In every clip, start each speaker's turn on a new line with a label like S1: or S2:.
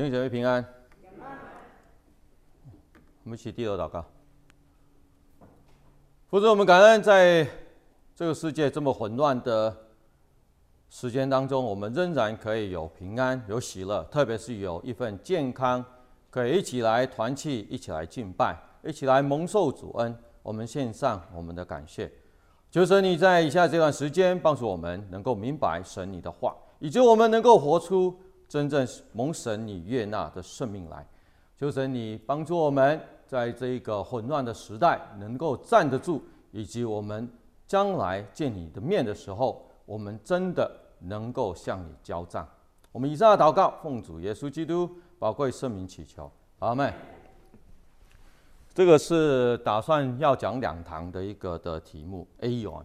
S1: 弟兄姐妹平安。我们一起低头祷告。父神，我们感恩，在这个世界这么混乱的时间当中，我们仍然可以有平安、有喜乐，特别是有一份健康，可以一起来团契、一起来敬拜、一起来蒙受主恩。我们献上我们的感谢。求神你在以下这段时间帮助我们，能够明白神你的话，以及我们能够活出真正蒙神你悦纳的生命来。求神你帮助我们，在这一个混乱的时代能够站得住，以及我们将来见你的面的时候，我们真的能够向你交账。我们以上的祷告，奉主耶稣基督宝贵圣名祈求，阿门。这个是打算要讲两堂的一个的题目，Aion，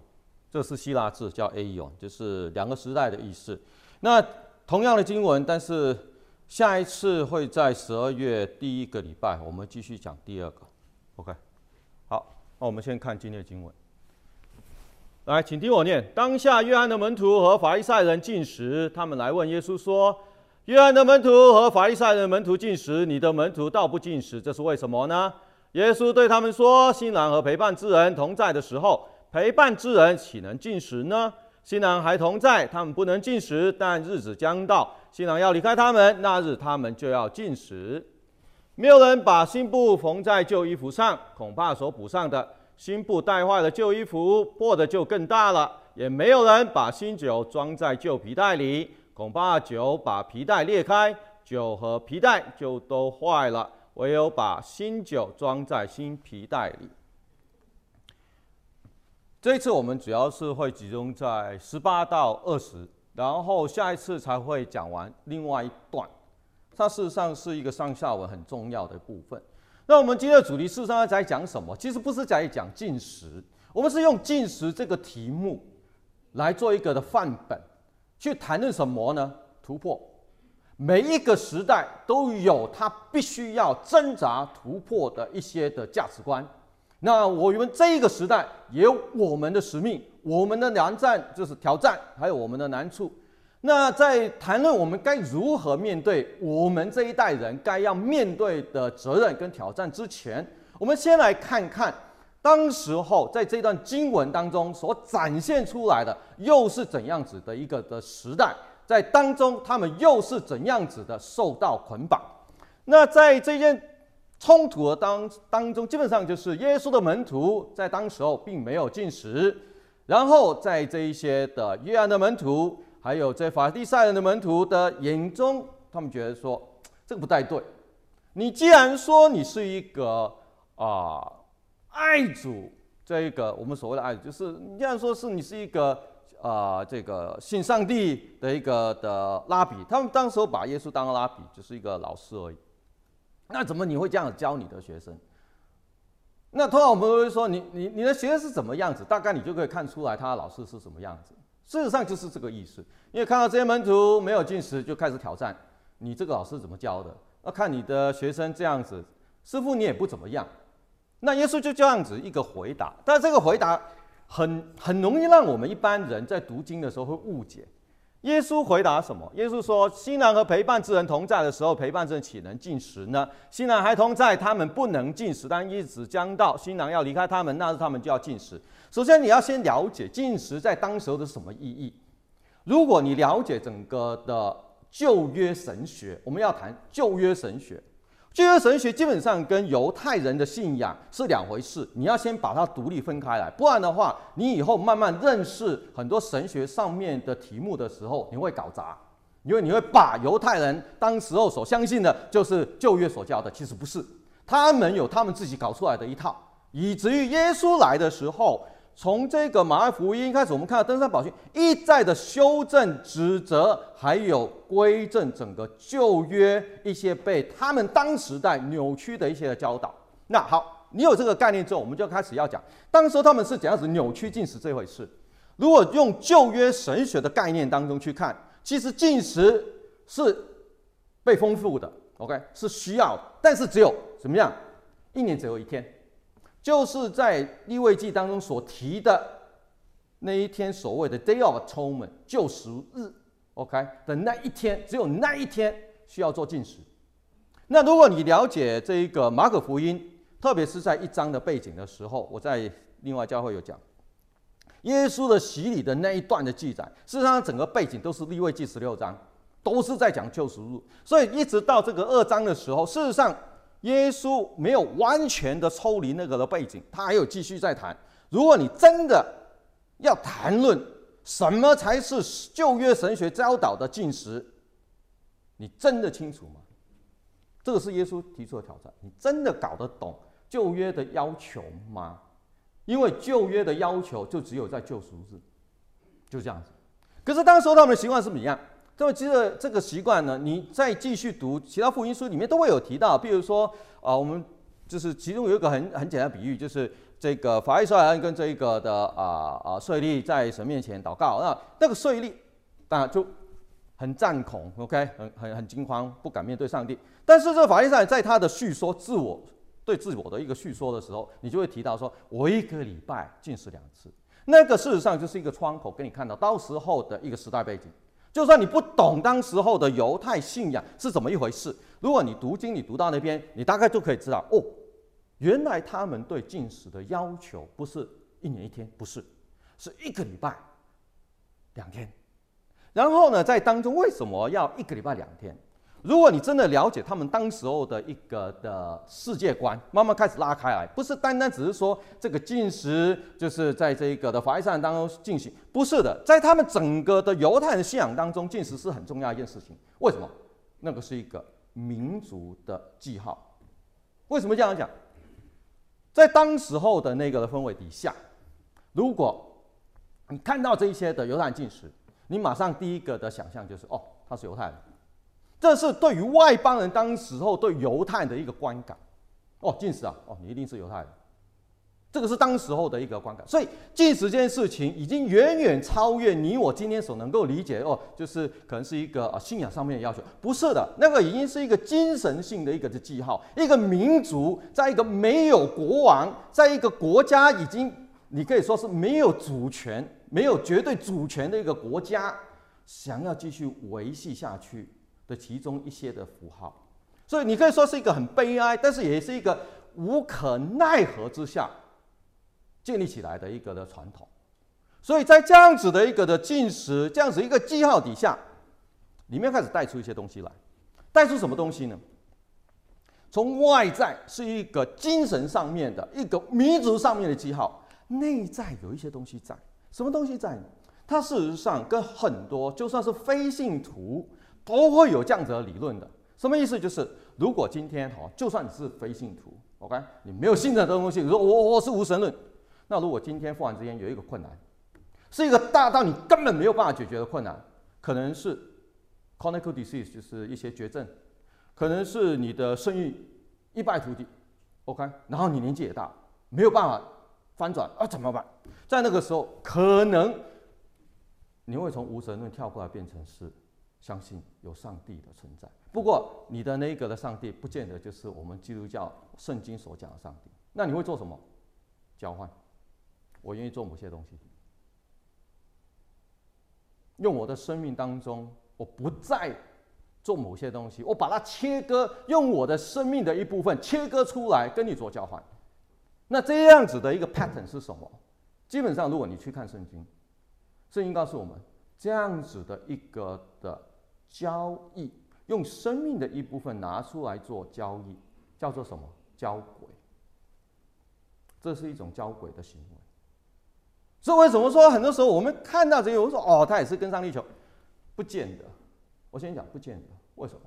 S1: 这是希腊字叫 Aion，就是两个时代的意思。那同样的经文，但是下一次会在十二月第一个礼拜，我们继续讲第二个。OK，好，那我们先看今天的经文。来，请听我念：当下约翰的门徒和法利赛人进食，他们来问耶稣说：“约翰的门徒和法利赛人门徒进食，你的门徒倒不进食，这是为什么呢？”耶稣对他们说：“新郎和陪伴之人同在的时候，陪伴之人岂能进食呢？新郎还同在，他们不能进食。但日子将到，新郎要离开他们，那日他们就要进食。没有人把新布缝在旧衣服上，恐怕所补上的新布带坏了旧衣服，破的就更大了。也没有人把新酒装在旧皮袋里，恐怕酒把皮袋裂开，酒和皮袋就都坏了。”唯有把新酒装在新皮袋里。这一次我们主要是会集中在十八到二十，然后下一次才会讲完另外一段。它事实上是一个上下文很重要的部分。那我们今天的主题事实上在讲什么？其实不是在讲进食，我们是用进食这个题目来做一个的范本，去谈论什么呢？突破。每一个时代都有它必须要挣扎突破的一些的价值观。那我们这一个时代也有我们的使命，我们的难战就是挑战，还有我们的难处。那在谈论我们该如何面对我们这一代人该要面对的责任跟挑战之前，我们先来看看当时候在这段经文当中所展现出来的又是怎样子的一个的时代。在当中，他们又是怎样子的受到捆绑？那在这件冲突当当中，基本上就是耶稣的门徒在当时候并没有进食，然后在这一些的约翰的门徒，还有这法利赛人的门徒的眼中，他们觉得说这个不太对。你既然说你是一个啊、爱主，这一个我们所谓的爱，就是你既然说是你是一个。啊、这个信上帝的一个的拉比，他们当时候把耶稣当拉比，就是一个老师而已。那怎么你会这样教你的学生？那通常我们会说，你你你的学生是怎么样子？大概你就可以看出来他的老师是什么样子。事实上就是这个意思。因为看到这些门徒没有进食，就开始挑战你这个老师怎么教的。那看你的学生这样子，似乎你也不怎么样。那耶稣就这样子一个回答，但这个回答。很很容易让我们一般人在读经的时候会误解。耶稣回答什么？耶稣说：“新郎和陪伴之人同在的时候，陪伴之人岂能进食呢？新郎还同在，他们不能进食。但日子将到，新郎要离开他们，那时他们就要进食。首先，你要先了解进食在当时候的什么意义。如果你了解整个的旧约神学，我们要谈旧约神学。”旧约神学基本上跟犹太人的信仰是两回事，你要先把它独立分开来，不然的话，你以后慢慢认识很多神学上面的题目的时候，你会搞砸，因为你会把犹太人当时候所相信的就是旧约所教的，其实不是，他们有他们自己搞出来的一套，以至于耶稣来的时候。从这个马太福音开始，我们看到登山宝训一再的修正、指责，还有归正整个旧约一些被他们当时代扭曲的一些教导。那好，你有这个概念之后，我们就开始要讲，当时他们是怎样子扭曲禁食这回事。如果用旧约神学的概念当中去看，其实禁食是被丰富的，OK，是需要，但是只有怎么样，一年只有一天。就是在利未记当中所提的那一天，所谓的 Day of Atonement 救赎日，OK？的那一天，只有那一天需要做禁食，那如果你了解这一个马可福音，特别是在一章的背景的时候，我在另外教会有讲，耶稣的洗礼的那一段的记载，事实上整个背景都是利未记十六章，都是在讲救赎日。所以一直到这个二章的时候，事实上耶稣没有完全的抽离那个的背景，他还有继续在谈。如果你真的要谈论什么才是旧约神学教导的禁食，你真的清楚吗？这个是耶稣提出的挑战。你真的搞得懂旧约的要求吗？因为旧约的要求就只有在救赎日，就这样子。可是当时候他们的习惯是怎么样？那么其实这个习惯呢，你再继续读其他福音书里面都会有提到。比如说啊、我们就是其中有一个很很简单的比喻，就是这个法利赛人跟这个的啊啊税吏在神面前祷告，那那个税吏当然就。很战恐，OK，很很很惊慌，不敢面对上帝。但是这个法利赛人在他的叙说自我对自我的一个叙说的时候，你就会提到说，我一个礼拜进食两次。那个事实上就是一个窗口，给你看到到时候的一个时代背景。就算你不懂当时候的犹太信仰是怎么一回事，如果你读经，你读到那边，你大概就可以知道，哦，原来他们对进食的要求不是一年一天，不是，是一个礼拜两天。然后呢，在当中为什么要一个礼拜两天？如果你真的了解他们当时候的一个的世界观，慢慢开始拉开来，不是单单只是说这个进食就是在这一个的法利赛人当中进行，不是的，在他们整个的犹太人信仰当中，进食是很重要一件事情。为什么？那个是一个民族的记号。为什么这样讲？在当时候的那个的氛围底下，如果你看到这一些的犹太人进食，你马上第一个的想象就是，哦，他是犹太人，这是对于外邦人当时候对犹太人的一个观感。哦，近视啊，哦，你一定是犹太人，这个是当时候的一个观感。所以禁食这件事情已经远远超越你我今天所能够理解。哦，就是可能是一个啊信仰上面的要求，不是的，那个已经是一个精神性的一个的记号。一个民族在一个没有国王，在一个国家已经你可以说是没有主权。没有绝对主权的一个国家，想要继续维系下去的其中一些的符号，所以你可以说是一个很悲哀，但是也是一个无可奈何之下建立起来的一个的传统。所以在这样子的一个的进食，这样子一个记号底下，里面开始带出一些东西来，带出什么东西呢？从外在是一个精神上面的一个民族上面的记号，内在有一些东西在。什么东西在呢？它事实上跟很多就算是非信徒都会有这样子的理论的。什么意思？就是如果今天哈，就算你是非信徒，OK，你没有信的这东西，你说我我是无神论，那如果今天忽然之间有一个困难，是一个大到你根本没有办法解决的困难，可能是 chronic disease，就是一些绝症，可能是你的生意一败涂地，OK，然后你年纪也大，没有办法翻转啊，怎么办？在那个时候，可能你会从无神论跳过来，变成是相信有上帝的存在。不过，你的那个的上帝，不见得就是我们基督教圣经所讲的上帝。那你会做什么？交换，我愿意做某些东西，用我的生命当中，我不再做某些东西，我把它切割，用我的生命的一部分切割出来，跟你做交换。那这样子的一个 pattern 是什么？基本上，如果你去看圣经，圣经告诉我们，这样子的一个的交易，用生命的一部分拿出来做交易，叫做什么？交鬼。这是一种交鬼的行为。所以为什么说很多时候我们看到这些，我说哦，他也是跟上地球，不见得。我先讲不见得，为什么？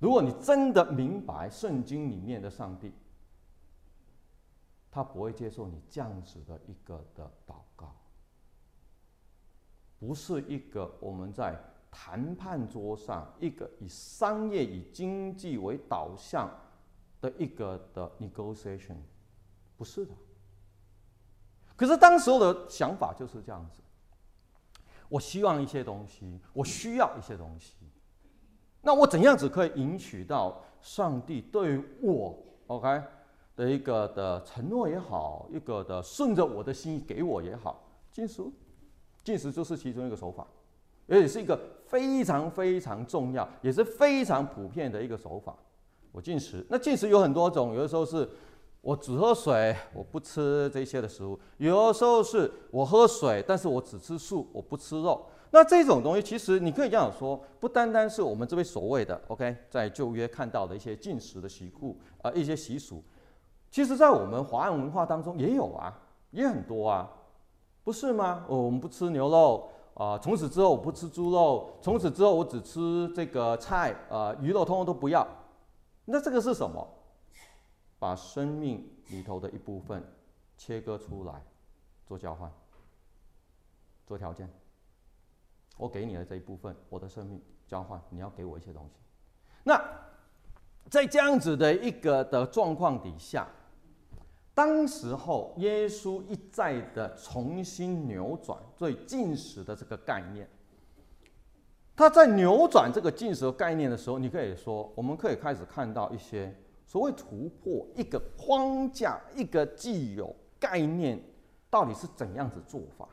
S1: 如果你真的明白圣经里面的上帝。他不会接受你这样子的一个的祷告，不是一个我们在谈判桌上一个以商业、以经济为导向的一个的 negotiation，不是的。可是当时候的想法就是这样子，我希望一些东西，我需要一些东西，那我怎样子可以赢取到上帝对我？OK？的一个的承诺也好，一个的顺着我的心意给我也好，进食，进食就是其中一个手法，而且是一个非常非常重要，也是非常普遍的一个手法。我禁食。那禁食有很多种，有的时候是我只喝水，我不吃这些的食物；有的时候是我喝水，但是我只吃素，我不吃肉。那这种东西，其实你可以这样说，不单单是我们这边所谓的 OK，在旧约看到的一些禁食的习俗啊，一些习俗，其实在我们华人文化当中也有啊，也很多啊，不是吗？我们不吃牛肉啊，从此之后我不吃猪肉，从此之后我只吃这个菜啊，鱼肉通通都不要。那这个是什么？把生命里头的一部分切割出来做交换，做条件。我给你的这一部分，我的生命交换，你要给我一些东西。那在这样子的一个的状况底下，当时候耶稣一再的重新扭转对进食的这个概念。他在扭转这个进食的概念的时候，你可以说，我们可以开始看到一些所谓突破一个框架、一个既有概念，到底是怎样子做法。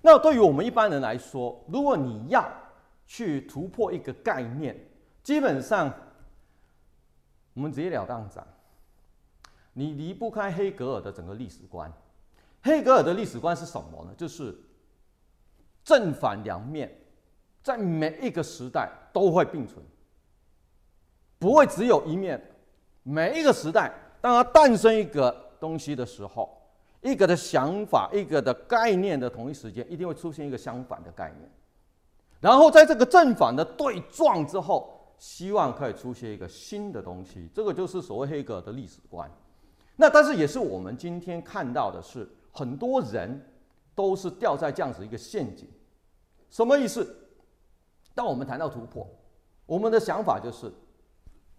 S1: 那对于我们一般人来说，如果你要去突破一个概念，基本上我们直截了当讲，你离不开黑格尔的整个历史观。黑格尔的历史观是什么呢？就是正反两面，在每一个时代都会并存，不会只有一面。每一个时代，当它诞生一个东西的时候。一个的想法，一个的概念的同一时间，一定会出现一个相反的概念，然后在这个正反的对撞之后，希望可以出现一个新的东西。这个就是所谓黑格尔的历史观。那但是也是我们今天看到的是，很多人都是掉在这样子一个陷阱。什么意思？当我们谈到突破，我们的想法就是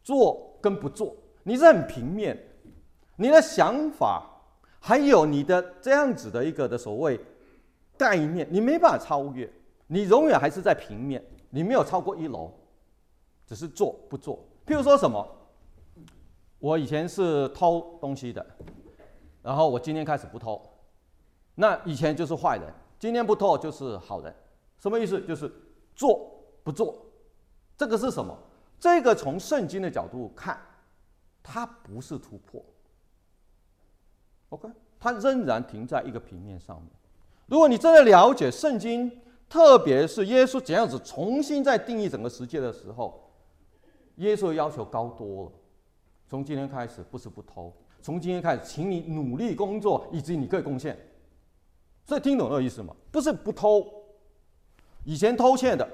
S1: 做跟不做，你是很平面，你的想法。还有你的这样子的一个的所谓概念，你没办法超越，你永远还是在平面，你没有超过一楼，只是做不做。譬如说什么，我以前是偷东西的，然后我今天开始不偷，那以前就是坏人，今天不偷就是好人，什么意思？就是做不做，这个是什么？这个从圣经的角度看，它不是突破。OK，它仍然停在一个平面上面。如果你真的了解圣经，特别是耶稣怎样子重新再定义整个世界的时候，耶稣要求高多了。从今天开始，不是不偷；从今天开始，请你努力工作，以及你可以贡献。所以听懂这个意思吗？不是不偷，以前偷窃的，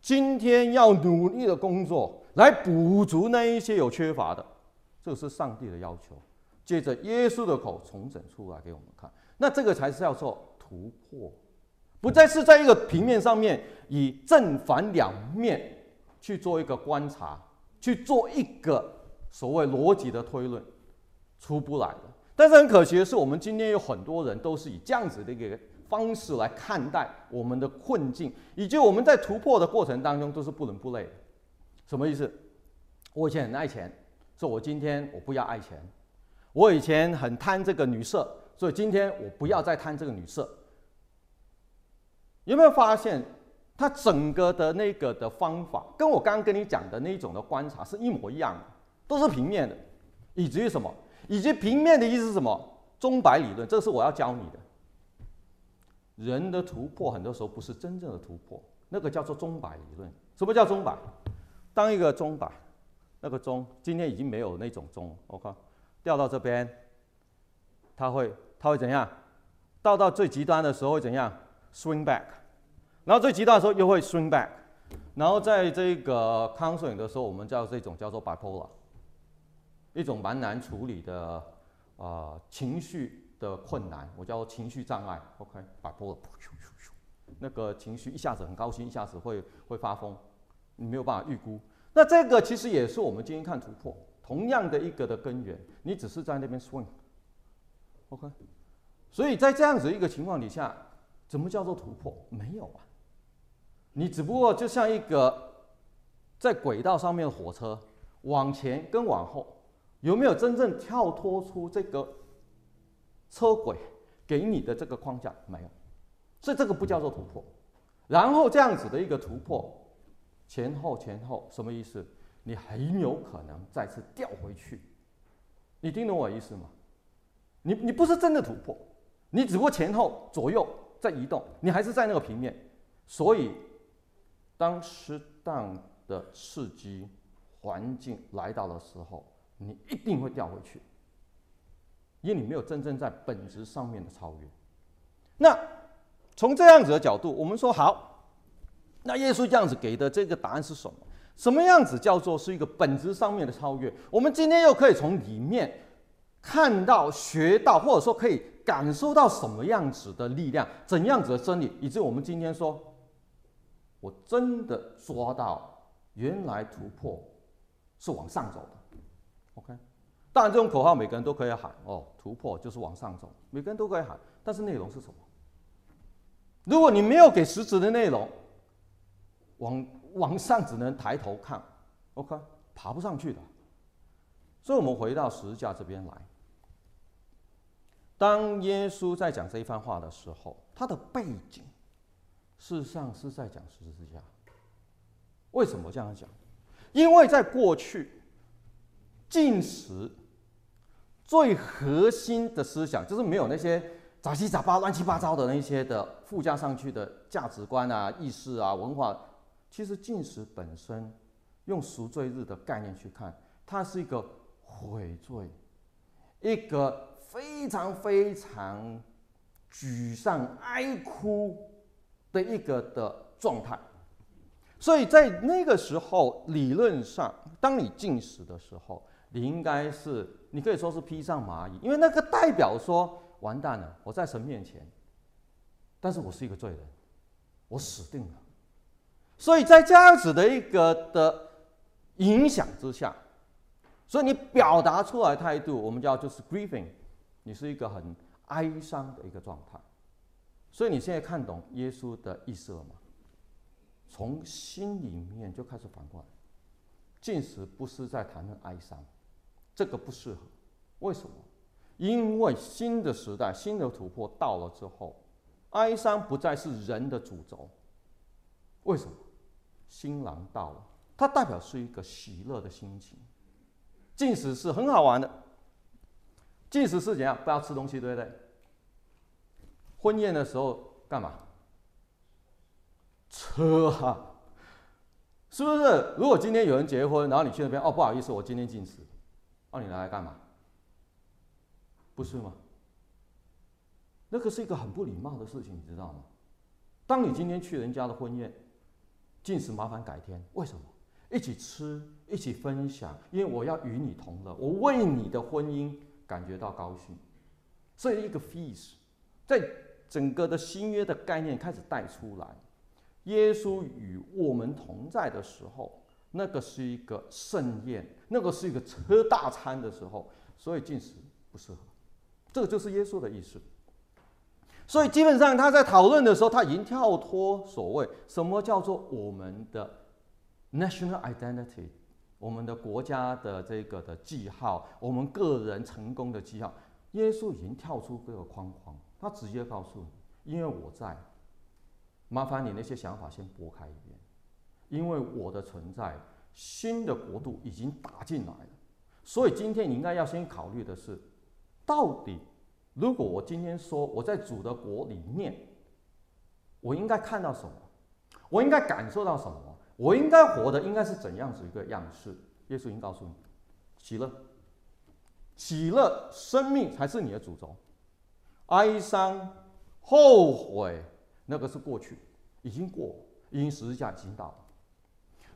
S1: 今天要努力的工作来补足那一些有缺乏的，这是上帝的要求。借着耶稣的口重整出来给我们看，那这个才是叫做突破，不再是在一个平面上面以正反两面去做一个观察，去做一个所谓逻辑的推论，出不来的。但是很可惜的是，我们今天有很多人都是以这样子的一个方式来看待我们的困境，以及我们在突破的过程当中都是不伦不类的。什么意思？我以前很爱钱，说我今天我不要爱钱。我以前很贪这个女色，所以今天我不要再贪这个女色。有没有发现，他整个的那个的方法，跟我刚刚跟你讲的那一种的观察是一模一样的，都是平面的，以至于什么？以及平面的意思是什么？钟摆理论，这是我要教你的。人的突破很多时候不是真正的突破，那个叫做钟摆理论。什么叫钟摆？当一个钟摆，那个钟今天已经没有那种钟，OK。掉到这边，它会它会怎样？到到最极端的时候会怎样？swing back，然后最极端的时候又会 swing back，然后在这个 counseling 的时候，我们叫这种叫做 bipolar，一种蛮难处理的、呃、情绪的困难，我叫情绪障碍。OK，bipolar，、okay? 那个情绪一下子很高兴，一下子会会发疯，你没有办法预估。那这个其实也是我们今天看突破。同样的一个的根源，你只是在那边 swing，OK，所以在这样子一个情况底下，怎么叫做突破？没有啊，你只不过就像一个在轨道上面的火车，往前跟往后，有没有真正跳脱出这个车轨给你的这个框架？没有，所以这个不叫做突破。然后这样子的一个突破，前后前后什么意思？你很有可能再次掉回去。你听懂我意思吗？你你不是真的突破，你只不过前后左右在移动，你还是在那个平面。所以，当适当的刺激环境来到的时候，你一定会掉回去，因为你没有真正在本质上面的超越。那从这样子的角度，我们说好，那耶稣这样子给的这个答案是什么？什么样子叫做是一个本质上面的超越？我们今天又可以从里面看到、学到，或者说可以感受到什么样子的力量、怎样子的真理，以致我们今天说，我真的抓到原来突破是往上走的。OK，当然这种口号每个人都可以喊哦，突破就是往上走，每个人都可以喊，但是内容是什么？如果你没有给实质的内容，往往上只能抬头看，OK，爬不上去的。所以，我们回到十字架这边来。当耶稣在讲这一番话的时候，他的背景事实上是在讲十字架。为什么这样讲？因为在过去，禁食最核心的思想就是没有那些。杂七杂八、乱七八糟的那些的附加上去的价值观啊、意识啊、文化，其实禁食本身，用赎罪日的概念去看，它是一个悔罪，一个非常非常沮丧、哀哭的一个的状态。所以在那个时候，理论上，当你禁食的时候，你应该是，你可以说是披上麻衣，因为那个代表说。完蛋了！我在神面前，但是我是一个罪人，我死定了。所以在这样子的一个的影响之下，所以你表达出来态度，我们叫就是 grieving，你是一个很哀伤的一个状态。所以你现在看懂耶稣的意思了吗？从心里面就开始反过来，禁食不是在谈论哀伤，这个不适合。为什么？因为新的时代、新的突破到了之后，哀伤不再是人的主轴。为什么？新郎到了，它代表是一个喜乐的心情。进食是很好玩的，进食是怎样？不要吃东西，对不对？婚宴的时候干嘛？吃啊，是不是？如果今天有人结婚，然后你去那边，哦，不好意思，我今天进食，哦，你拿来干嘛？不是吗？那个是一个很不礼貌的事情，你知道吗？当你今天去人家的婚宴，禁食麻烦改天。为什么？一起吃，一起分享，因为我要与你同乐，我为你的婚姻感觉到高兴。这一个 feast，在整个的新约的概念开始带出来，耶稣与我们同在的时候，那个是一个盛宴，那个是一个吃大餐的时候，所以进食不适合。这个就是耶稣的意思，所以基本上他在讨论的时候，他已经跳脱所谓什么叫做我们的 national identity，我们的国家的这个的记号，我们个人成功的记号。耶稣已经跳出这个框框，他直接告诉你：因为我在，麻烦你那些想法先拨开一点，因为我的存在，新的国度已经打进来了。所以今天你应该要先考虑的是。到底，如果我今天说我在主的国里面，我应该看到什么？我应该感受到什么？我应该活的应该是怎样子一个样式？耶稣已经告诉你，喜乐，喜乐，生命才是你的主轴。哀伤、后悔，那个是过去，已经过，已经十字架已经到了。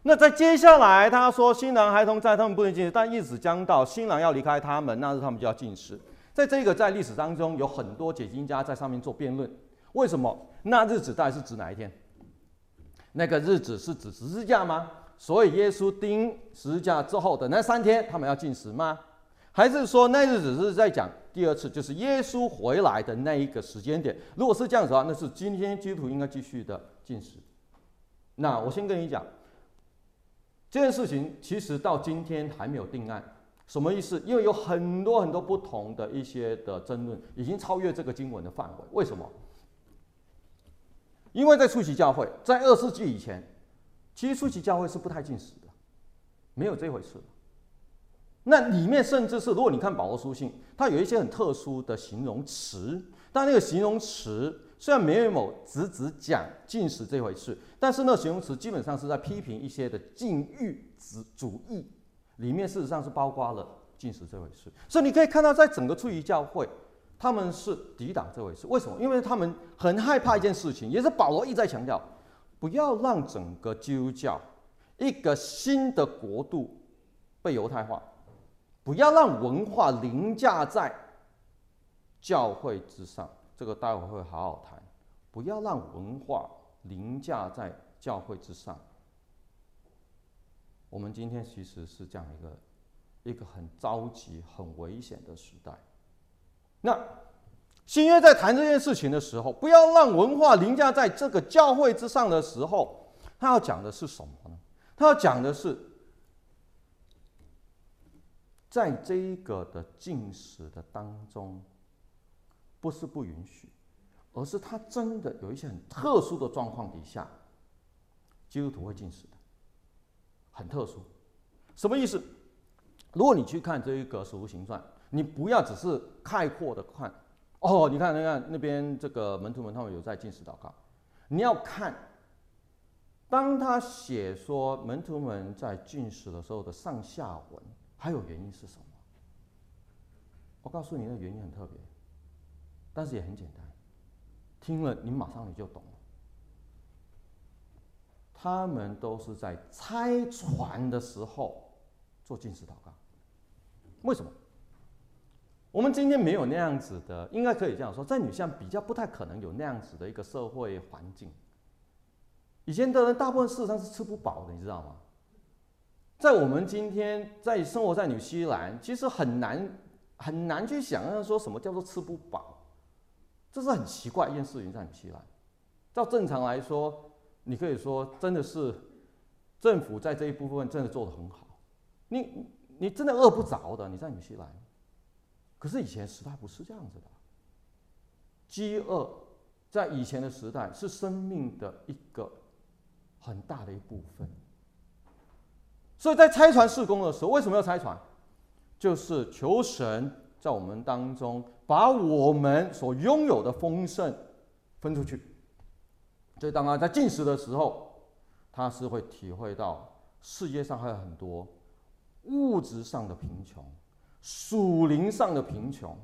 S1: 那在接下来，他说新郎孩童在，他们不能进食，但日子将到，新郎要离开他们，那日他们就要进食。在这个在历史当中，有很多解经家在上面做辩论。为什么那日子到底是指哪一天？那个日子是指十字架吗？所以耶稣钉十字架之后的那三天，他们要进食吗？还是说那日子是在讲第二次，就是耶稣回来的那一个时间点？如果是这样子的话，那是今天基督徒应该继续的进食。那我先跟你讲，这件事情其实到今天还没有定案。什么意思？因为有很多很多不同的一些的争论，已经超越这个经文的范围。为什么？因为在初期教会，在二世纪以前，其实初期教会是不太禁食的。没有这回事。那里面甚至是，如果你看保罗书信，它有一些很特殊的形容词，但那个形容词虽然没有直直讲禁食这回事，但是那形容词基本上是在批评一些的禁欲主义，里面事实上是包括了禁食这回事。所以你可以看到，在整个初期教会，他们是抵挡这回事。为什么？因为他们很害怕一件事情，也是保罗一再强调，不要让整个基督教一个新的国度被犹太化。不要让文化凌驾在教会之上，这个待会会好好谈。不要让文化凌驾在教会之上。我们今天其实是这样一个一个很着急、很危险的时代。那新约在谈这件事情的时候，不要让文化凌驾在这个教会之上的时候，他要讲的是什么呢？他要讲的是。在这个的禁食的当中，不是不允许，而是他真的有一些很特殊的状况底下，基督徒会禁食的，很特殊。什么意思？如果你去看这一个《使徒行传》，你不要只是概括的看，哦，你看，你看那边这个门徒们他们有在禁食祷告，你要看，当他写说门徒们在禁食的时候的上下文。还有原因是什么？我告诉你，那原因很特别，但是也很简单，听了你马上你就懂了。他们都是在拆船的时候做禁食祷告。为什么？我们今天没有那样子的，应该可以这样说，在女性比较不太可能有那样子的一个社会环境。以前的人大部分事实上是吃不饱的，你知道吗？在我们今天在生活在纽西兰，其实很难很难去想象说什么叫做吃不饱，这是很奇怪一件事情。在纽西兰，照正常来说，你可以说真的是政府在这一部分真的做得很好，你你真的饿不着的。你在纽西兰，可是以前时代不是这样子的，饥饿在以前的时代是生命的一个很大的一部分。所以在拆船施工的时候，为什么要拆船？就是求神在我们当中把我们所拥有的丰盛分出去。所以当他在进食的时候，他是会体会到世界上还有很多物质上的贫穷、属灵上的贫穷。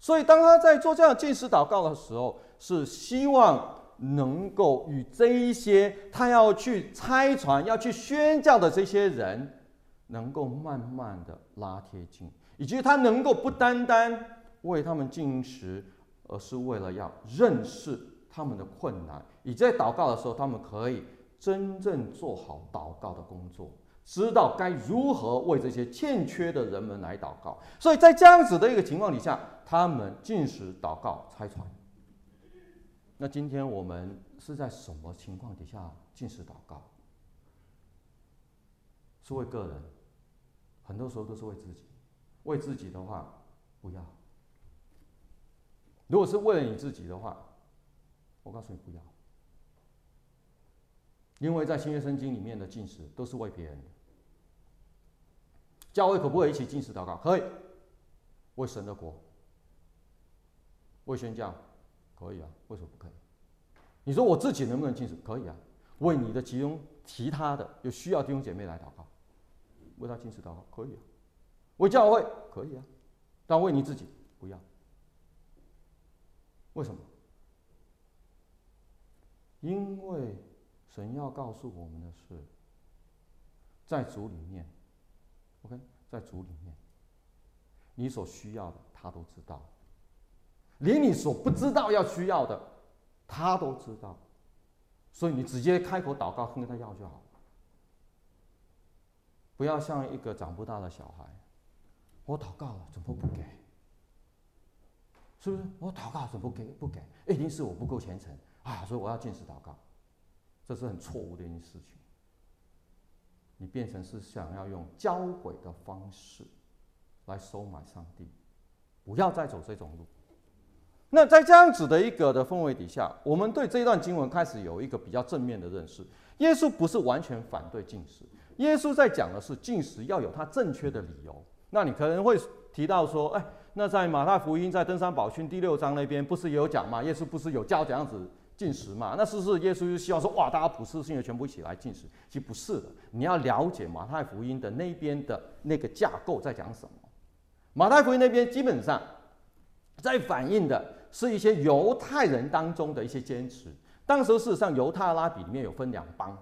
S1: 所以当他在做这样进食祷告的时候，是希望。能够与这一些他要去拆船、要去宣教的这些人，能够慢慢的拉贴近，以及他能够不单单为他们进食，而是为了要认识他们的困难，以在祷告的时候，他们可以真正做好祷告的工作，知道该如何为这些欠缺的人们来祷告。所以在这样子的一个情况底下，他们进食祷告、拆船。那今天我们是在什么情况底下进食祷告？是为个人，很多时候都是为自己。为自己的话，不要。如果是为了你自己的话，我告诉你不要。因为在新约圣经里面的禁食都是为别人的。教会可不可以一起禁食祷告？可以。为神的国，为宣教。可以啊，为什么不可以？你说我自己能不能禁食？可以啊，为你的其中其他的有需要弟兄姐妹来祷告，为他禁食祷告可以啊，为教会可以啊，但为你自己不要。为什么？因为神要告诉我们的是，在主里面，OK，在主里面，你所需要的他都知道。连你所不知道要需要的，他都知道，所以你直接开口祷告，跟他要就好。不要像一个长不大的小孩，我祷告了怎么不给？是不是？我祷告怎么不给？不给，一定是我不够虔诚啊！所以我要禁食祷告，这是很错误的一件事情。你变成是想要用交鬼的方式来收买上帝，不要再走这种路。那在这样子的一个的氛围底下，我们对这一段经文开始有一个比较正面的认识。耶稣不是完全反对禁食，耶稣在讲的是禁食要有他正确的理由。那你可能会提到说，哎，那在马太福音在登山宝训第六章那边不是也有讲吗？耶稣不是有教这样子进食吗？那是不是耶稣就希望说，哇，大家普世性的全部一起来进食？其实不是的，你要了解马太福音的那边的那个架构在讲什么。马太福音那边基本上在反映的是一些犹太人当中的一些坚持。当时事实上犹太拉比里面有分两帮。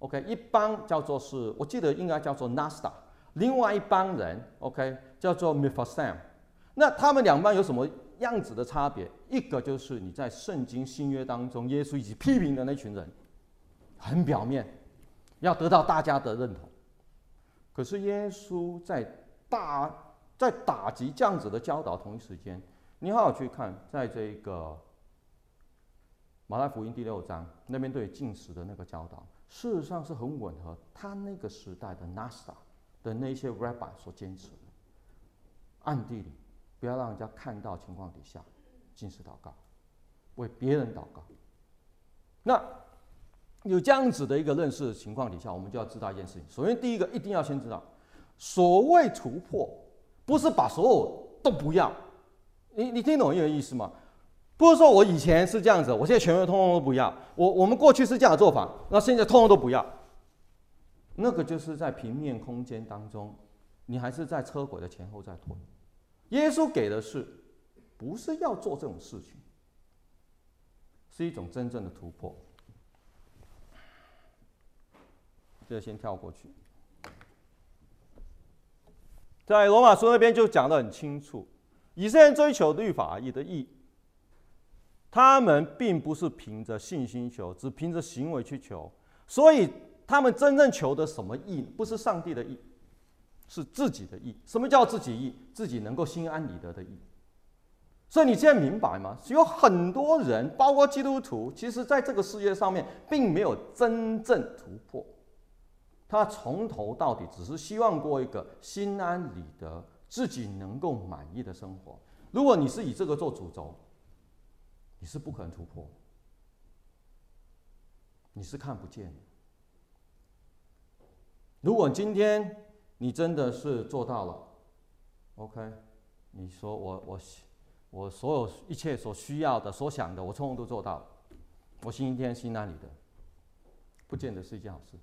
S1: OK，一帮叫做是，我记得应该叫做 Nasta，另外一帮人，OK，叫做 Mephibosheth。那他们两帮有什么样子的差别？一个就是你在圣经新约当中，耶稣一直批评的那群人，很表面，要得到大家的认同。可是耶稣在大在打击这样子的教导，同一时间，你好好去看，在这个马太福音第六章那边对禁食的那个教导。事实上是很吻合他那个时代的 NASA 的那些 Rabbi 所坚持的，暗地里不要让人家看到情况底下，进食祷告，为别人祷告。那有这样子的一个认识的情况底下，我们就要知道一件事情。首先，第一个一定要先知道，所谓突破，不是把所有都不要。你你听懂一个意思吗？不是说我以前是这样子，我现在全部通通都不要。我我们过去是这样的做法，那现在通通都不要。那个就是在平面空间当中，你还是在车轨的前后在拖。耶稣给的是，不是要做这种事情，是一种真正的突破。这先跳过去，在罗马书那边就讲得很清楚，以色列人追求律法义的义。他们并不是凭着信心求，只凭着行为去求，所以他们真正求的什么义？不是上帝的义，是自己的义。什么叫自己义？自己能够心安理得的义。所以你现在明白吗？有很多人，包括基督徒，其实在这个世界上面并没有真正突破。他从头到底只是希望过一个心安理得、自己能够满意的生活。如果你是以这个做主轴，你是不可能突破，你是看不见的。如果今天你真的是做到了，OK，你说我我我所有一切所需要的、所想的，我通通都做到了，我今天心安理得，不见得是一件好事。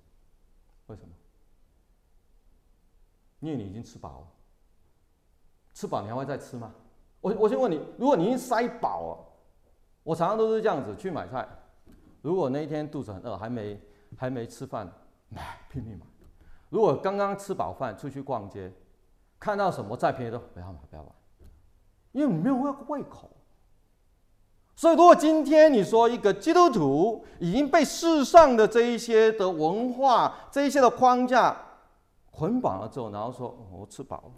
S1: 为什么？因为你已经吃饱了，吃饱你还会再吃吗？我我先问你，如果你已经塞饱了。我常常都是这样子去买菜，如果那一天肚子很饿，还没还没吃饭，买拼命买。如果刚刚吃饱饭出去逛街，看到什么再便宜都不要买，不要买，因为你没有胃胃口。所以，如果今天你说一个基督徒已经被世上的这一些的文化、这一些的框架捆绑了之后，然后说我吃饱了，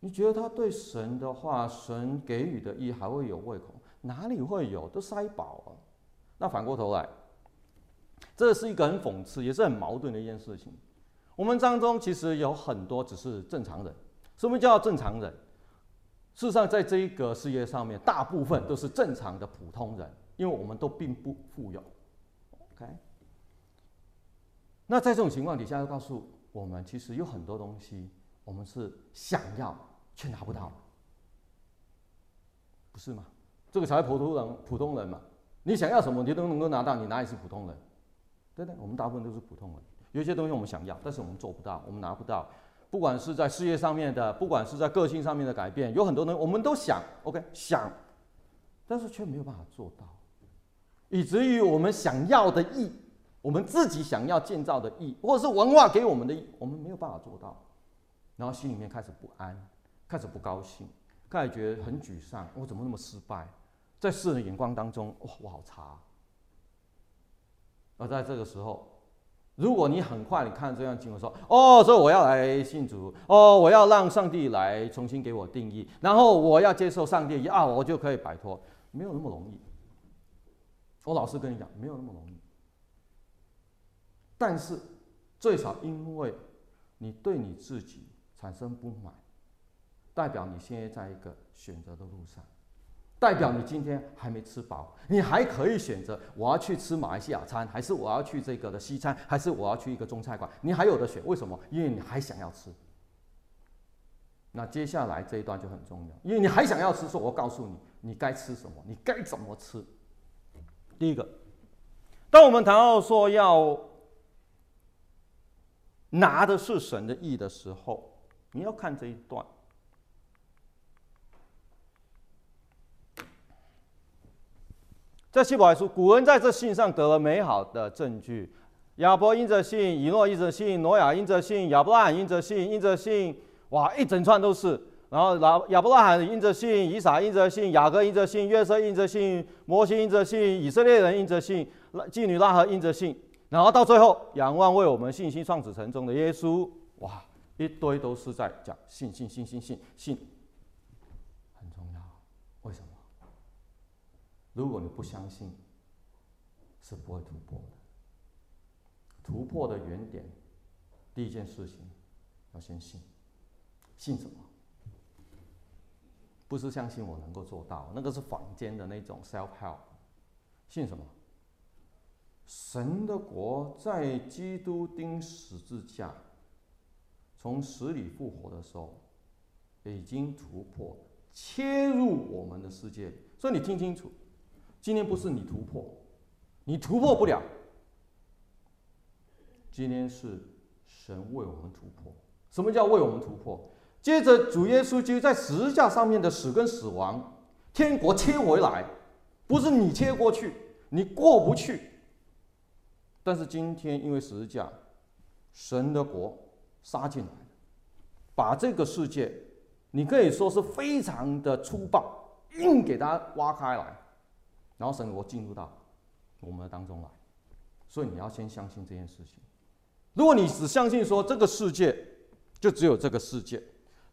S1: 你觉得他对神的话、神给予的义还会有胃口？哪里会有？都塞饱了。那反过头来，这是一个很讽刺，也是很矛盾的一件事情。我们当中其实有很多只是正常人。什么叫正常人？事实上，在这一个世界上面，大部分都是正常的普通人，因为我们都并不富有。OK。那在这种情况底下，就告诉我们，其实有很多东西，我们是想要却拿不到，不是吗？这个才是普通人，普通人嘛。你想要什么，你都能够拿到，你哪里是普通人？对对？我们大部分都是普通人。有些东西我们想要，但是我们做不到，我们拿不到。不管是在事业上面的，不管是在个性上面的改变，有很多东西我们都想，OK，想，但是却没有办法做到，以至于我们想要的意，我们自己想要建造的意，或者是文化给我们的意，我们没有办法做到，然后心里面开始不安，开始不高兴，开始觉得很沮丧，我怎么那么失败？在世人的眼光当中，哇，我好差。而在这个时候，如果你很快你看这样经文说，哦，所以我要来信主，哦，我要让上帝来重新给我定义，然后我要接受上帝啊，我就可以摆脱，没有那么容易。我老实跟你讲，没有那么容易。但是，最少因为你对你自己产生不满，代表你现在在一个选择的路上。代表你今天还没吃饱，你还可以选择我要去吃马来西亚餐，还是我要去这个的西餐，还是我要去一个中菜馆，你还有得选。为什么？因为你还想要吃。那接下来这一段就很重要，因为你还想要吃，说我告诉你，你该吃什么，你该怎么吃。第一个，当我们谈到说要拿的是神的意的时候，你要看这一段。在希伯来书，古人在这信上得了美好的证据。亚伯因着信，以诺因着信，挪亚因着信，亚伯拉罕因着信，因着信，哇，一整串都是。然后亚亚伯拉罕因着信，以撒因着信，雅各因着信，约瑟因着信，摩西因着信，以色列人因着信，妓女拉合因着信。然后到最后，仰望为我们信心创始成终的耶稣，哇，一堆都是在讲信信信信信信，很重要。为什么？如果你不相信，是不会突破的。突破的原点，第一件事情要先信。信什么？不是相信我能够做到，那个是坊间的那种 self help。信什么？神的国在基督钉十字架，从死里复活的时候，已经突破，切入我们的世界里。所以你听清楚。今天不是你突破，你突破不了。今天是神为我们突破。什么叫为我们突破？接着主耶稣就在十字架上面的死跟死亡，天国切回来，不是你切过去，你过不去。但是今天因为十字架，神的国杀进来，把这个世界，你可以说是非常的粗暴，硬给它挖开来。然后神国进入到我们的当中来，所以你要先相信这件事情。如果你只相信说这个世界就只有这个世界，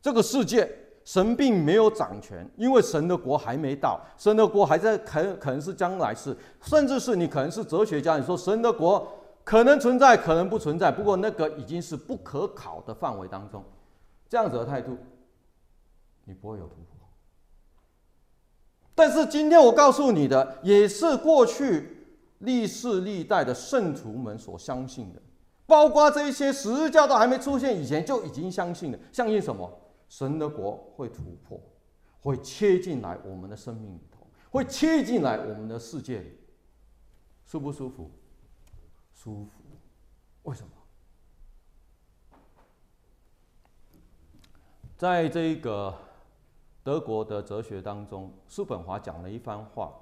S1: 这个世界神并没有掌权，因为神的国还没到，神的国还在，可可能是将来世，甚至是你可能是哲学家，你说神的国可能存在，可能不存在，不过那个已经是不可考的范围当中，这样子的态度，你不会有突破。但是今天我告诉你的，也是过去历世历代的圣徒们所相信的，包括这些十字架都还没出现以前就已经相信了。相信什么？神的国会突破，会切进来我们的生命里头，会切进来我们的世界里，舒不舒服？舒服。为什么？在这个。德国的哲学当中，叔本华讲了一番话，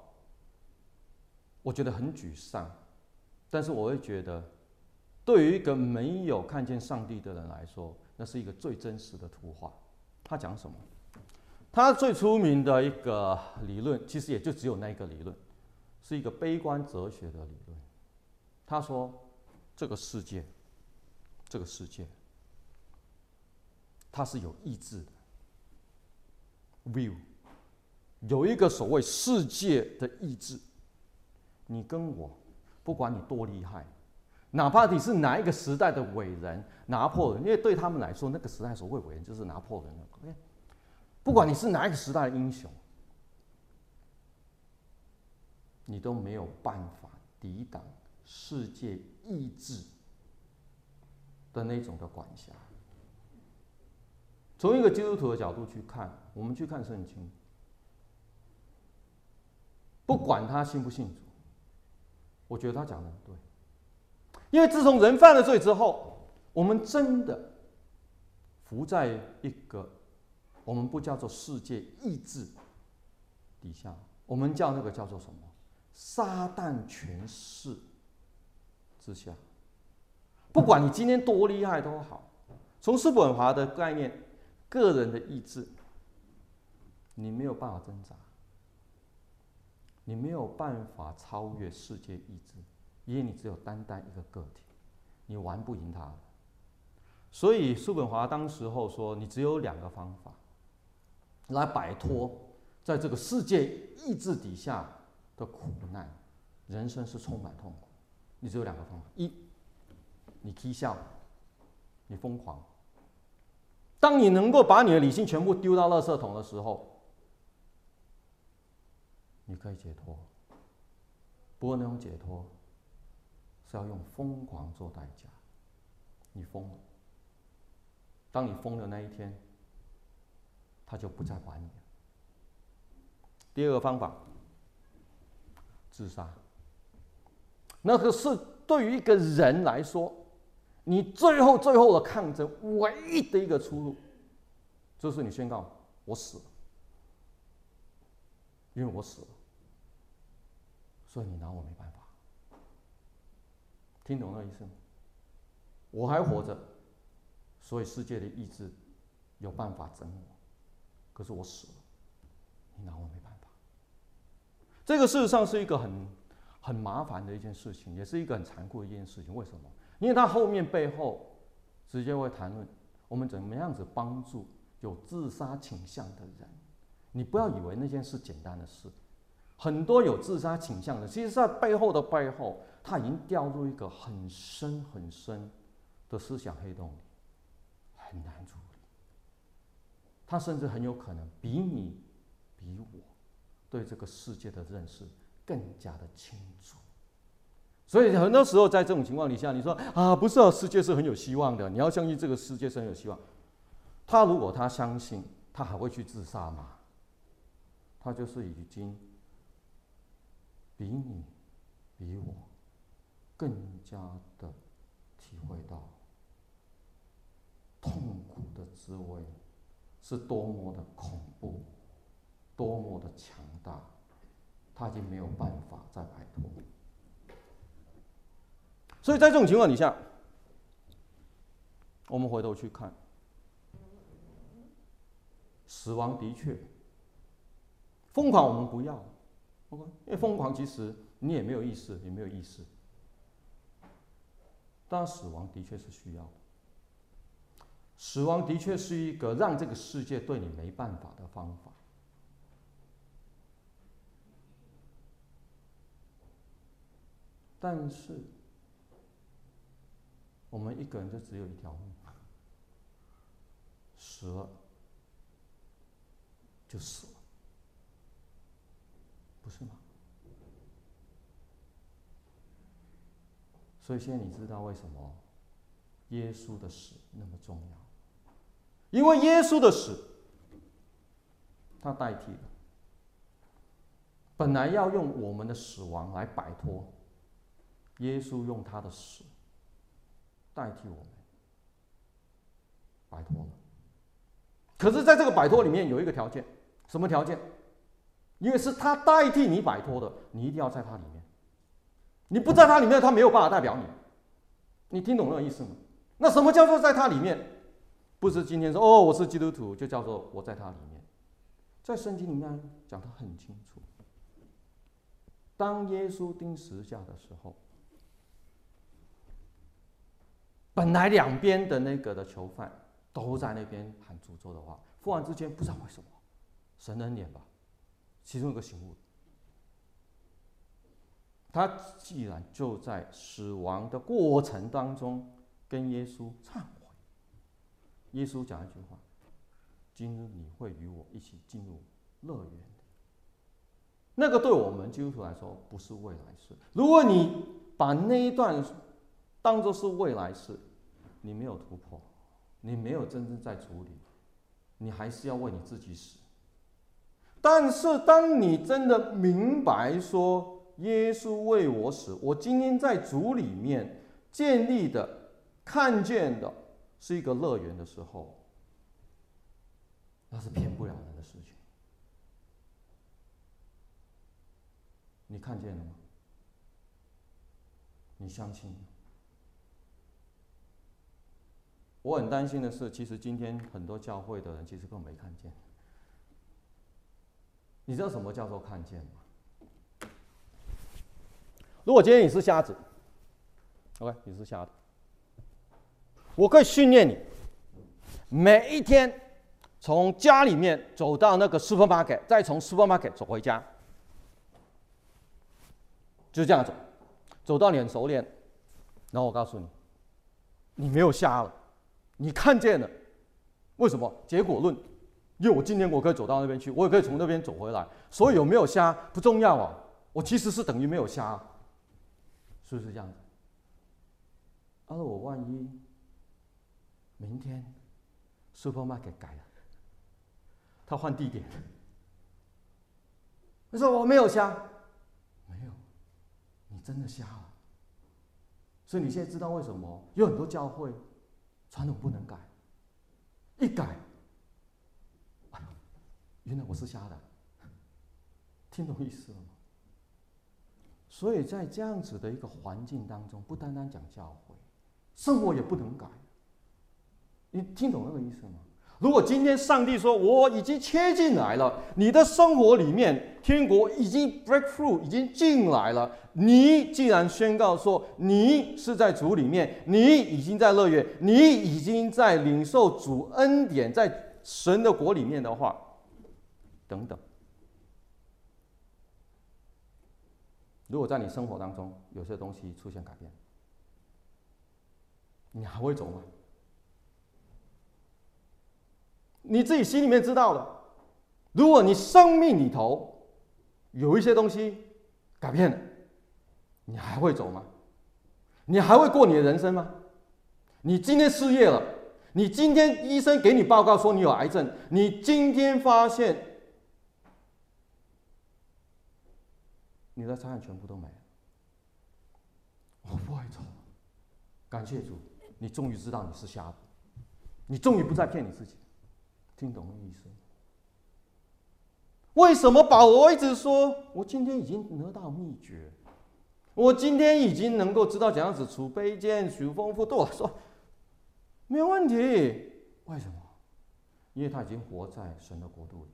S1: 我觉得很沮丧，但是我会觉得，对于一个没有看见上帝的人来说，那是一个最真实的图画。他讲什么？他最出名的一个理论，其实也就只有那一个理论，是一个悲观哲学的理论。他说，这个世界，这个世界，它是有意志的。View 有一个所谓世界的意志，你跟我，不管你多厉害，哪怕你是哪一个时代的伟人，拿破仑，因为对他们来说，那个时代所谓伟人就是拿破仑。OK，不管你是哪一个时代的英雄，你都没有办法抵挡世界意志的那种的管辖。从一个基督徒的角度去看，我们去看圣经，不管他信不信主，我觉得他讲的很对。因为自从人犯了罪之后，我们真的伏在一个我们不叫做世界意志底下，我们叫那个叫做什么？撒旦权势之下。不管你今天多厉害都好，从叔本华的概念。个人的意志，你没有办法挣扎，你没有办法超越世界意志，因为你只有单单一个个体，你玩不赢他。所以叔本华当时候说，你只有两个方法来摆脱在这个世界意志底下的苦难，人生是充满痛苦。你只有两个方法：一，你踢笑，你疯狂。当你能够把你的理性全部丢到垃圾桶的时候，你可以解脱。不过那种解脱是要用疯狂做代价。你疯了，当你疯的那一天，他就不再管你了。第二个方法，自杀。那个是对于一个人来说，你最后最后的抗争唯一的一个出路，就是你宣告我死了，因为我死了，所以你拿我没办法。听懂那意思吗？我还活着，所以世界的意志有办法整我，可是我死了，你拿我没办法。这个事实上是一个很很麻烦的一件事情，也是一个很残酷的一件事情。为什么？因为他后面背后直接会谈论我们怎么样子帮助有自杀倾向的人。你不要以为那件事简单的事，很多有自杀倾向的，其实在背后的背后，他已经掉入一个很深很深。的思想黑洞里很难处理，他甚至很有可能比你、比我对这个世界的认识更加的清楚。所以很多时候在这种情况底下，你说啊，不是啊，世界是很有希望的，你要相信这个世界是很有希望。他如果他相信，他还会去自杀吗？他就是已经比你、比我更加的体会到。痛苦的滋味是多么的恐怖，多么的强大，他已经没有办法再摆脱。所以在这种情况底下，我们回头去看，死亡的确疯狂，我们不要，因为疯狂其实你也没有意识，也没有意识，但死亡的确是需要。死亡的确是一个让这个世界对你没办法的方法，但是我们一个人就只有一条命，死了就死了，是吗？所以现在你知道为什么耶稣的死那么重要？因为耶稣的死，他代替了本来要用我们的死亡来摆脱，耶稣用他的死代替我们摆脱了。可是，在这个摆脱里面有一个条件，什么条件？因为是他代替你摆脱的，你一定要在他里面。你不在他里面，他没有办法代表你。你听懂那个意思吗？那什么叫做在他里面？不是今天说哦，我是基督徒，就叫做我在他里面，在圣经里面讲得很清楚。当耶稣钉十字架的时候，本来两边的那个的囚犯都在那边喊诅咒的话，忽然之间不知道为什么，神恩典吧，其中一个醒悟，他既然就在死亡的过程当中跟耶稣忏悔。耶稣讲一句话：“今日你会与我一起进入乐园。”那个对我们基督徒来说不是未来式。如果你把那一段当做是未来式，你没有突破，你没有真正在处理，你还是要为你自己死。但是当你真的明白说耶稣为我死，我今天在主里面建立的、看见的。是一个乐园的时候，那是骗不了人的事情。你看见了吗？你相信吗？我很担心的是，其实今天很多教会的人其实根本没看见。你知道什么叫做看见吗？如果今天你是瞎子，OK，你是瞎子。我可以训练你，每一天从家里面走到那个 supermarket，再从 supermarket 走回家，就这样走，走到你很熟练，然后我告诉你，你没有瞎了，你看见了，为什么？结果论，因为我今天我可以走到那边去，我也可以从那边走回来，所以有没有瞎不重要啊，我其实是等于没有瞎，是不是这样子？而我万一明天 supermarket 改了，他换地点，他说我没有瞎，没有，你真的瞎了。所以你现在知道为什么有很多教会传统不能改，一改，原来我是瞎的，听懂意思了吗？所以在这样子的一个环境当中，不单单讲教会，生活也不能改。你听懂那个意思吗？如果今天上帝说我已经切进来了，你的生活里面天国已经 breakthrough 已经进来了，你既然宣告说你是在主里面，你已经在乐园，你已经在领受主恩典，在神的国里面的话，等等。如果在你生活当中有些东西出现改变，你还会走吗？你自己心里面知道的，如果你生命里头有一些东西改变了，你还会走吗？你还会过你的人生吗？你今天失业了，你今天医生给你报告说你有癌症，你今天发现你的财产全部都没了，我不会走。感谢主，你终于知道你是瞎的，你终于不再骗你自己。听懂的意思？为什么保罗一直说，我今天已经得到秘诀，我今天已经能够知道怎样子储卑贱、储丰富，对我说没有问题。为什么？因为他已经活在神的国度里，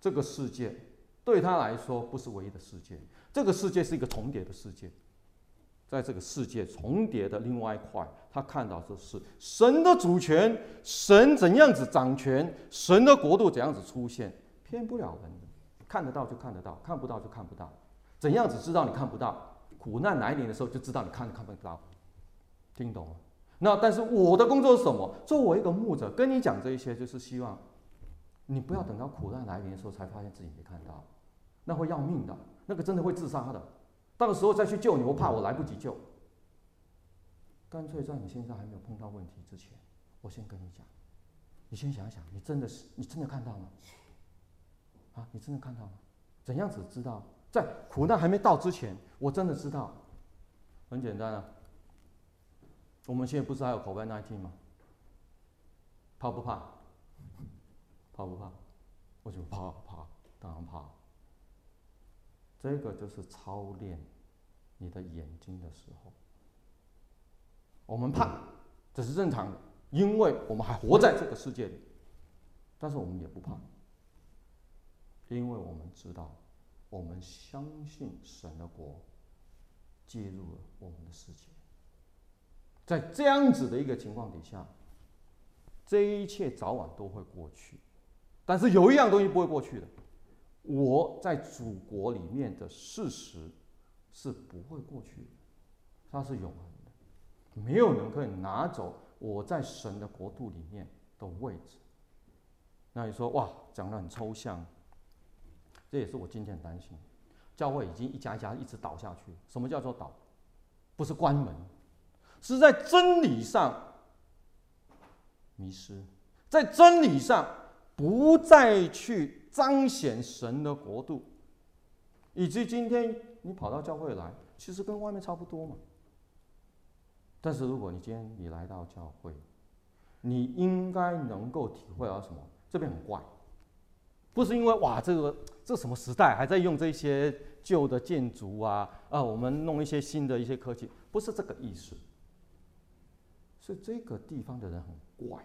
S1: 这个世界对他来说不是唯一的世界，这个世界是一个重叠的世界。在这个世界重叠的另外一块，他看到的是神的主权，神怎样子掌权，神的国度怎样子出现，骗不了人的，看得到就看得到，看不到就看不到。怎样子知道你看不到？苦难来临的时候就知道你看看不到。听懂了？那但是我的工作是什么？作为一个牧者，跟你讲这一些，就是希望你不要等到苦难来临的时候才发现自己没看到，那会要命的，那个真的会自杀的。到时候再去救你，我怕我来不及救。干脆在你现在还没有碰到问题之前，我先跟你讲，你先想想，你真的是，你真的看到吗？啊，你真的看到吗？怎样子知道？在苦难还没到之前，我真的知道。很简单啊，我们现在不是还有 COVID-19 吗？怕不怕？怕不怕？我就怕怕，当然怕。这个就是操练你的眼睛的时候，我们怕，这是正常的，因为我们还活在这个世界里。但是我们也不怕，因为我们知道，我们相信神的国介入了我们的世界。在这样子的一个情况底下，这一切早晚都会过去，但是有一样东西不会过去的。我在祖国里面的事实是不会过去的，它是永恒的，没有人可以拿走我在神的国度里面的位置。那你说哇，讲得很抽象，这也是我今天担心，教会已经一家一家一直倒下去。什么叫做倒？不是关门，是在真理上迷失，在真理上不再去。彰显神的国度，以及今天你跑到教会来，其实跟外面差不多嘛。但是如果你今天你来到教会，你应该能够体会到什么？这边很怪，不是因为哇，这个这什么时代还在用这些旧的建筑啊啊，我们弄一些新的一些科技，不是这个意思。是这个地方的人很怪。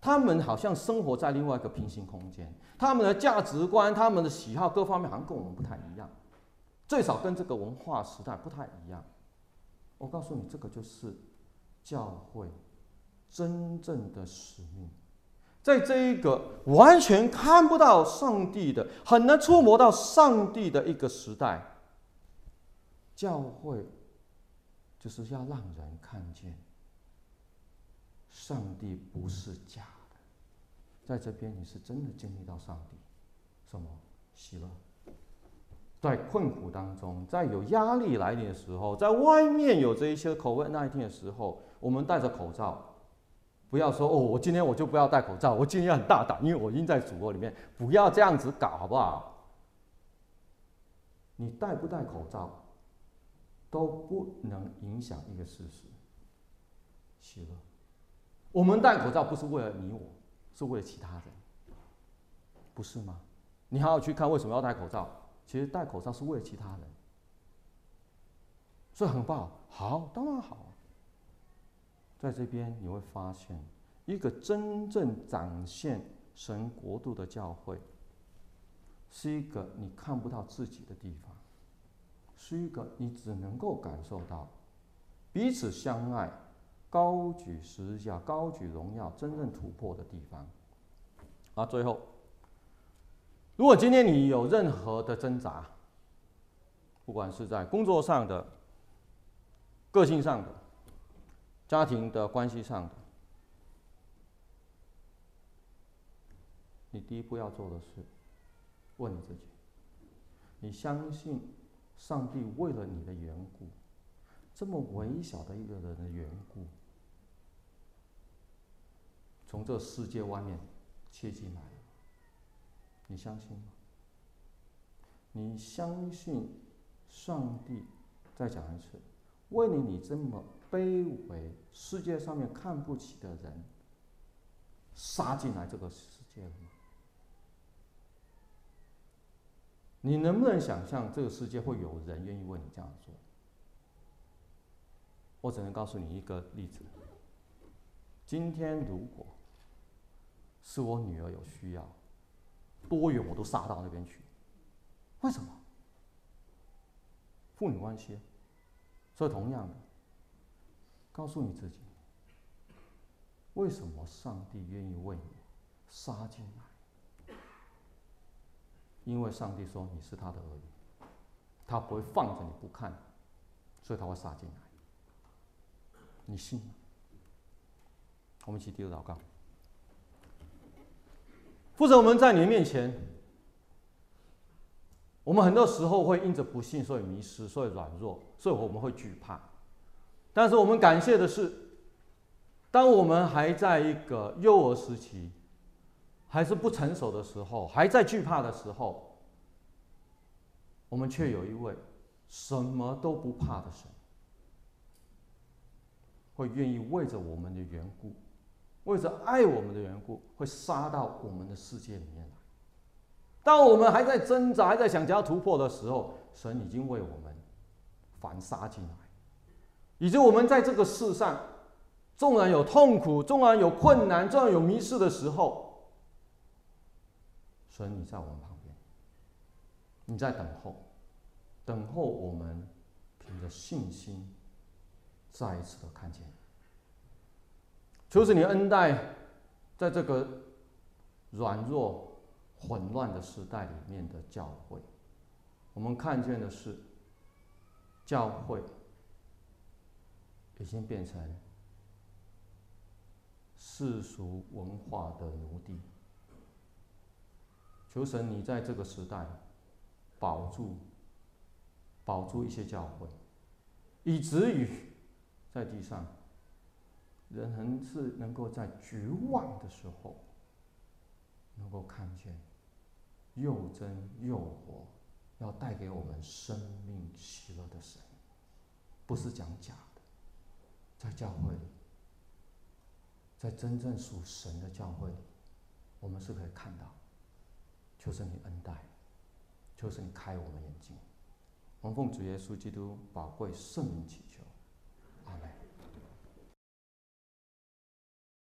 S1: 他们好像生活在另外一个平行空间，他们的价值观、他们的喜好各方面好像跟我们不太一样，最少跟这个文化时代不太一样。我告诉你，这个就是教会真正的使命，在这一个完全看不到上帝的、很难触摸到上帝的一个时代，教会就是要让人看见。上帝不是假的，在这边你是真的经历到上帝，什么喜乐？在困苦当中，在有压力来临的时候，在外面有这一些口味那一天的时候，我们戴着口罩，不要说哦，我今天我就不要戴口罩，我今天很大胆，因为我已经在主国里面，不要这样子搞，好不好？你戴不戴口罩，都不能影响一个事实，喜乐。我们戴口罩不是为了你我，是为了其他人，不是吗？你好好去看为什么要戴口罩。其实戴口罩是为了其他人，所以很棒。好，当然好。在这边你会发现，一个真正展现神国度的教会，是一个你看不到自己的地方，是一个你只能够感受到彼此相爱、高举十字架、高举荣耀、真正突破的地方。啊，最后。如果今天你有任何的挣扎，不管是在工作上的、个性上的、家庭的关系上的，你第一步要做的是问你自己：你相信上帝为了你的缘故，这么微小的一个人的缘故，从这世界外面切进来？你相信吗？你相信上帝？再讲一次，为了你这么卑微、世界上面看不起的人，杀进来这个世界了吗？你能不能想象这个世界会有人愿意为你这样做？我只能告诉你一个例子：今天如果是我女儿有需要。多远我都杀到那边去，为什么？父女关系。所以同样的，告诉你自己，为什么上帝愿意为你杀进来？因为上帝说你是他的儿女，他不会放着你不看，所以他会杀进来。你信吗？我们一起低头祷告。或者我们在你的面前，我们很多时候会因着不信，所以迷失，所以软弱，所以我们会惧怕。但是我们感谢的是，当我们还在一个幼儿时期，还是不成熟的时候，还在惧怕的时候，我们却有一位什么都不怕的神，会愿意为着我们的缘故。为着爱我们的缘故，会杀到我们的世界里面来。当我们还在挣扎、还在想要突破的时候，神已经为我们反杀进来，以及我们在这个世上，纵然有痛苦，纵然有困难，纵然有迷失的时候，神你在我们旁边，你在等候，等候我们凭着信心再一次的看见。求是你恩待，在这个软弱、混乱的时代里面的教会，我们看见的是，教会已经变成世俗文化的奴隶。求神你在这个时代保住、保住一些教会，以至于在地上。人还是能够在绝望的时候，能够看见又真又活，要带给我们生命喜乐的神，不是讲假的，在教会里，在真正属神的教会里，我们是可以看到，求神你恩待，求神你开我们眼睛，我们奉主耶稣基督宝贵圣名祈求。